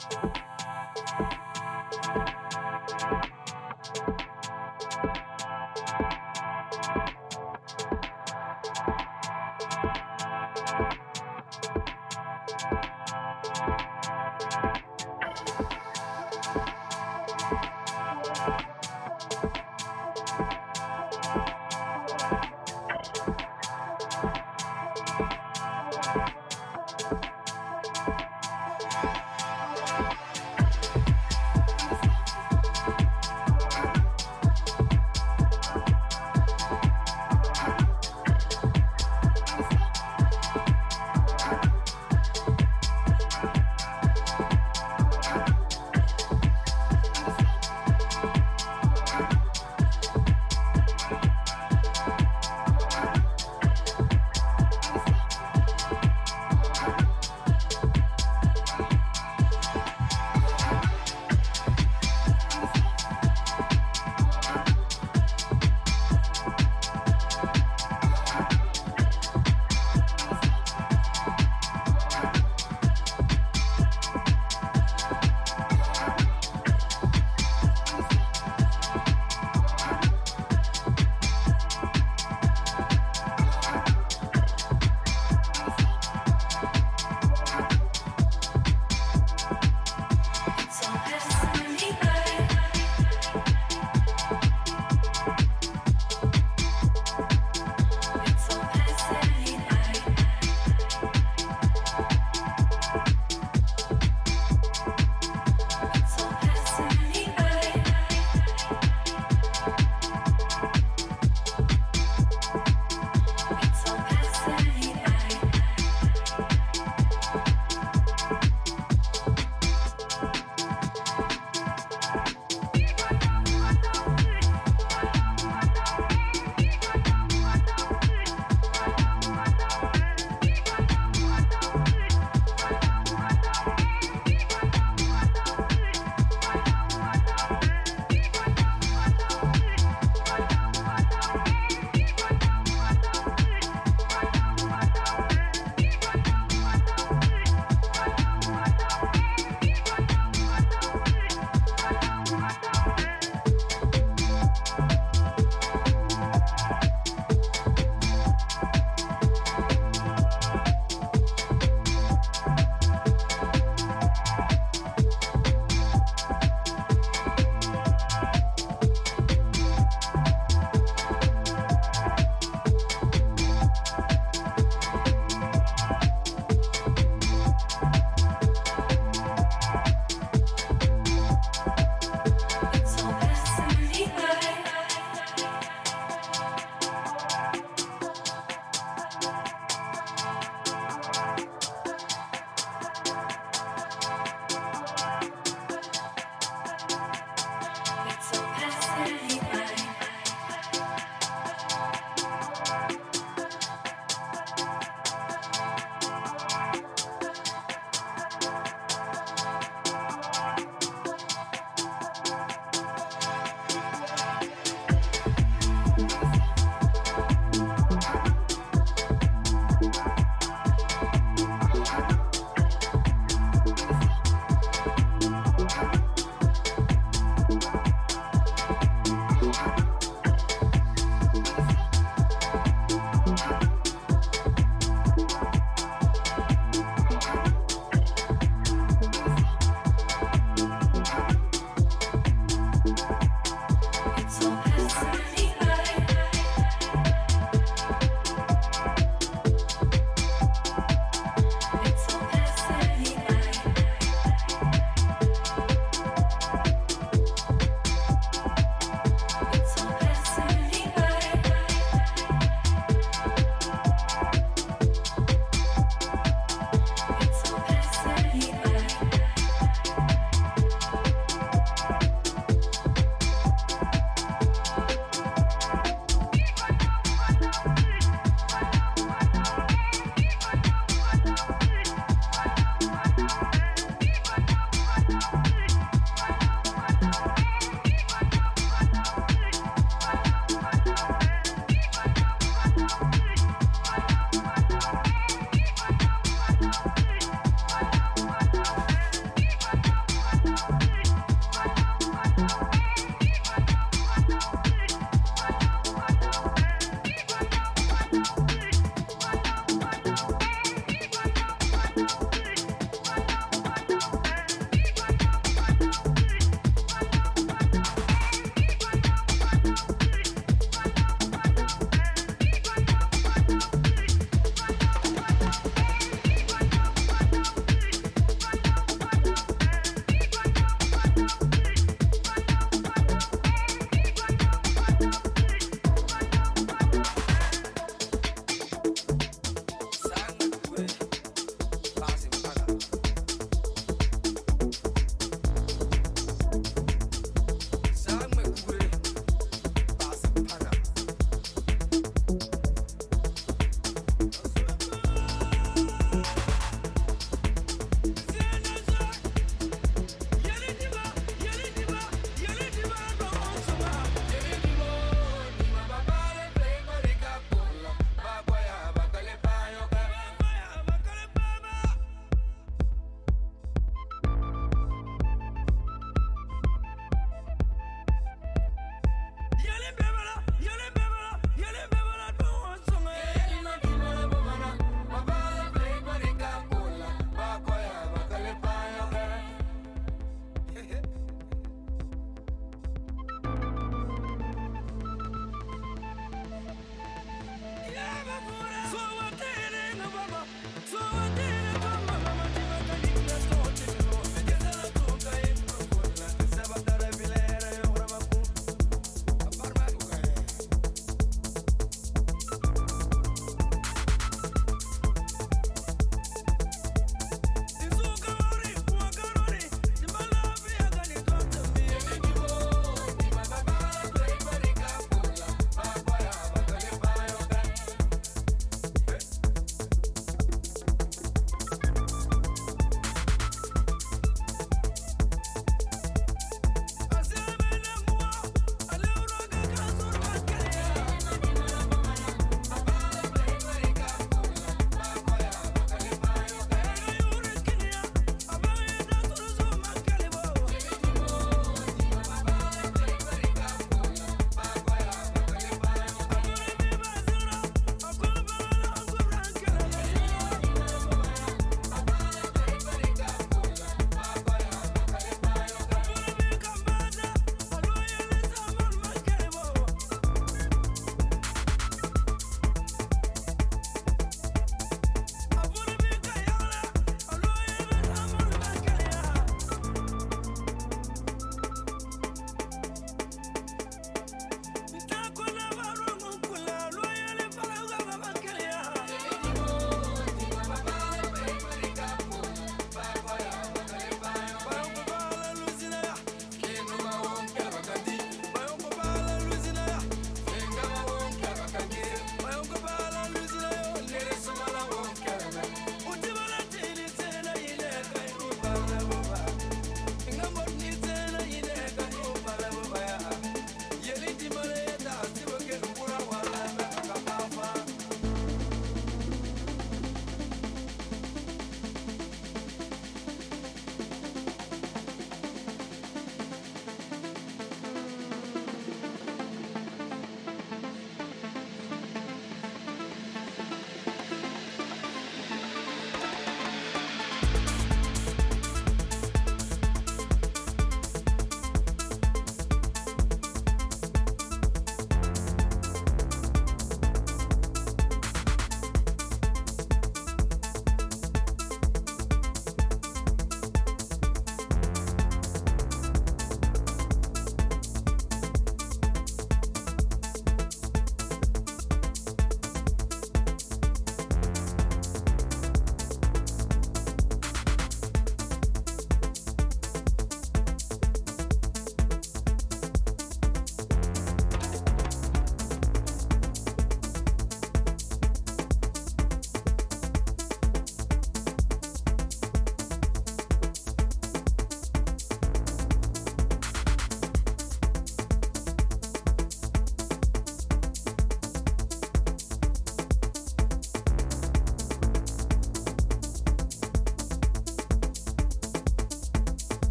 Thank you.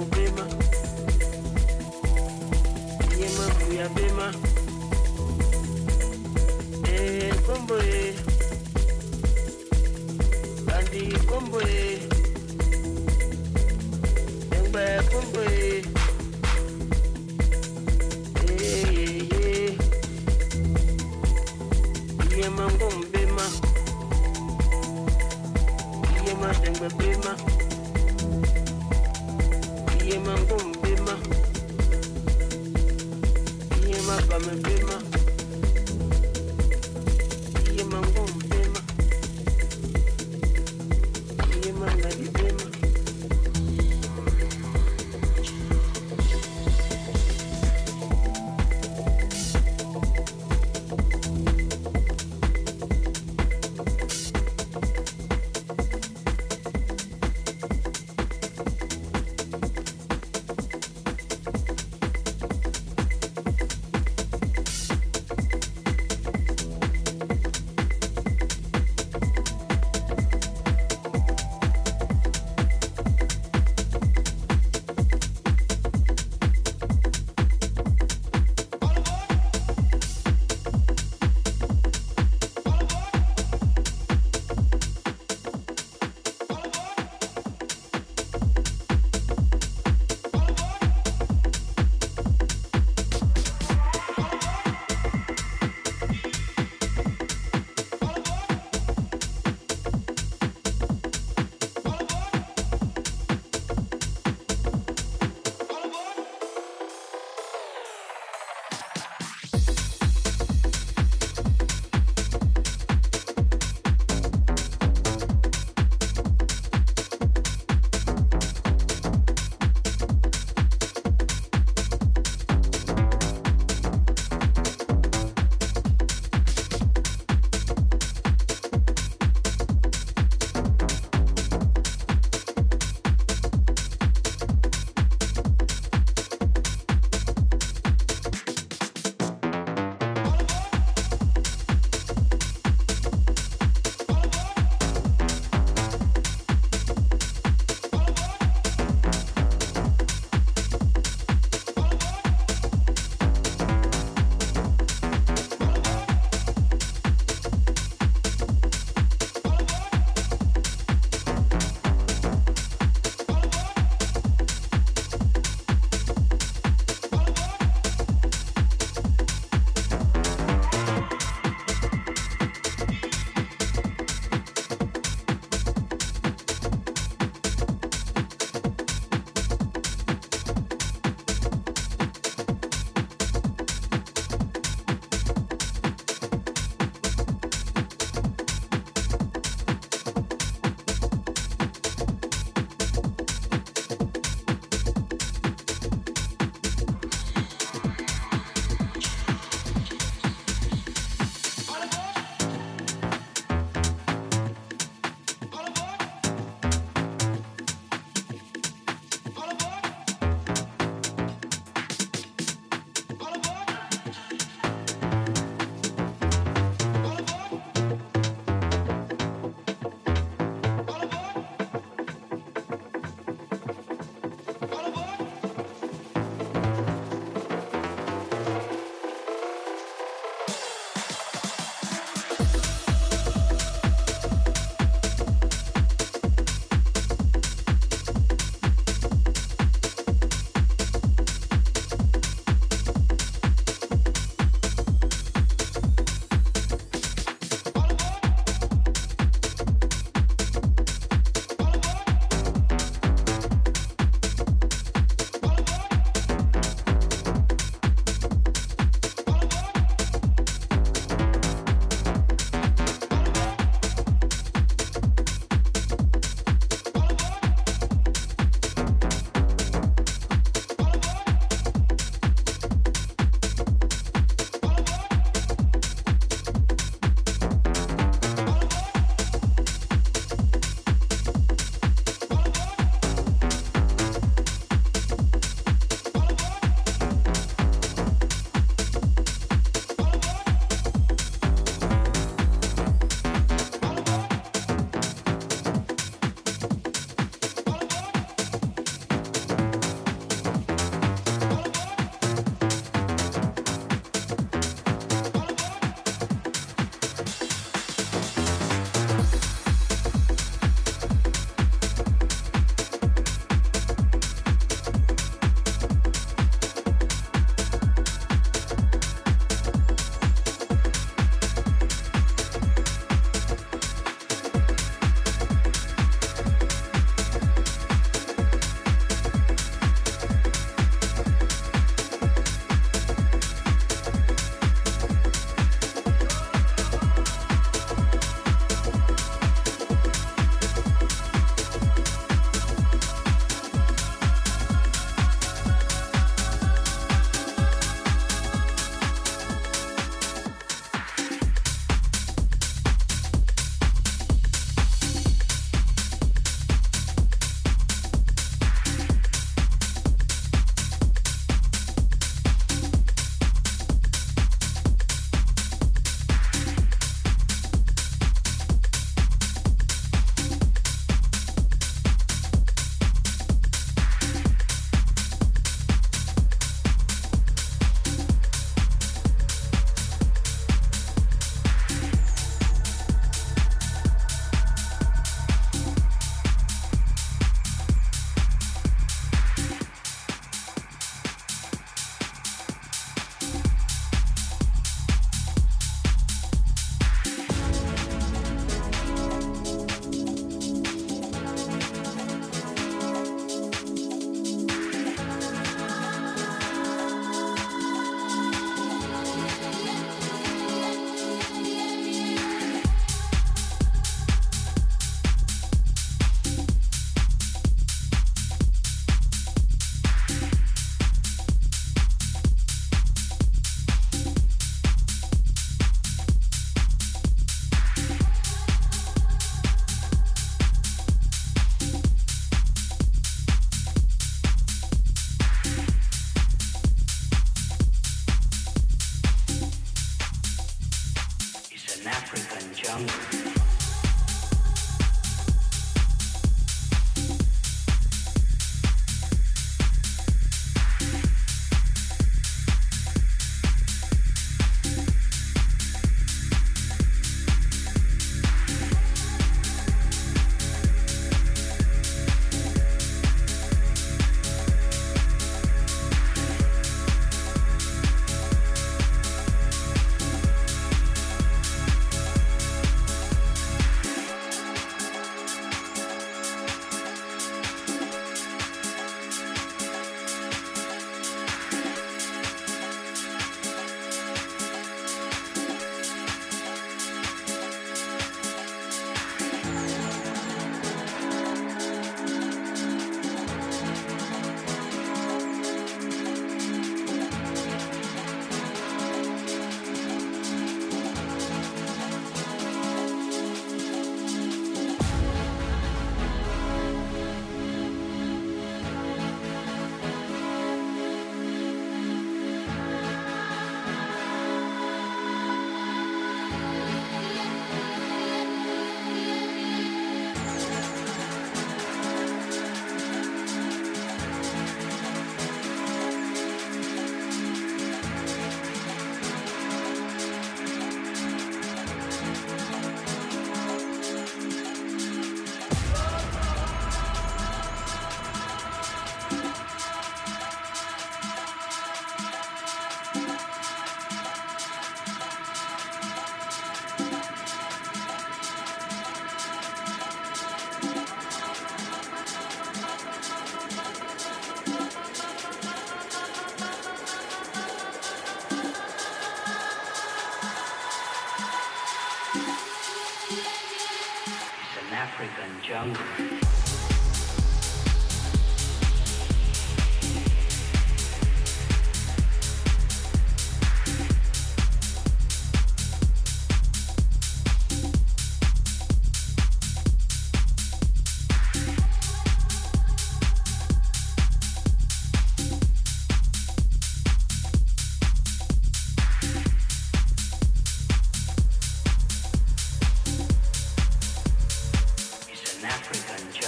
mobema eh, ye mambu ya bema kombo e bandi kombo e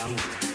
Amor.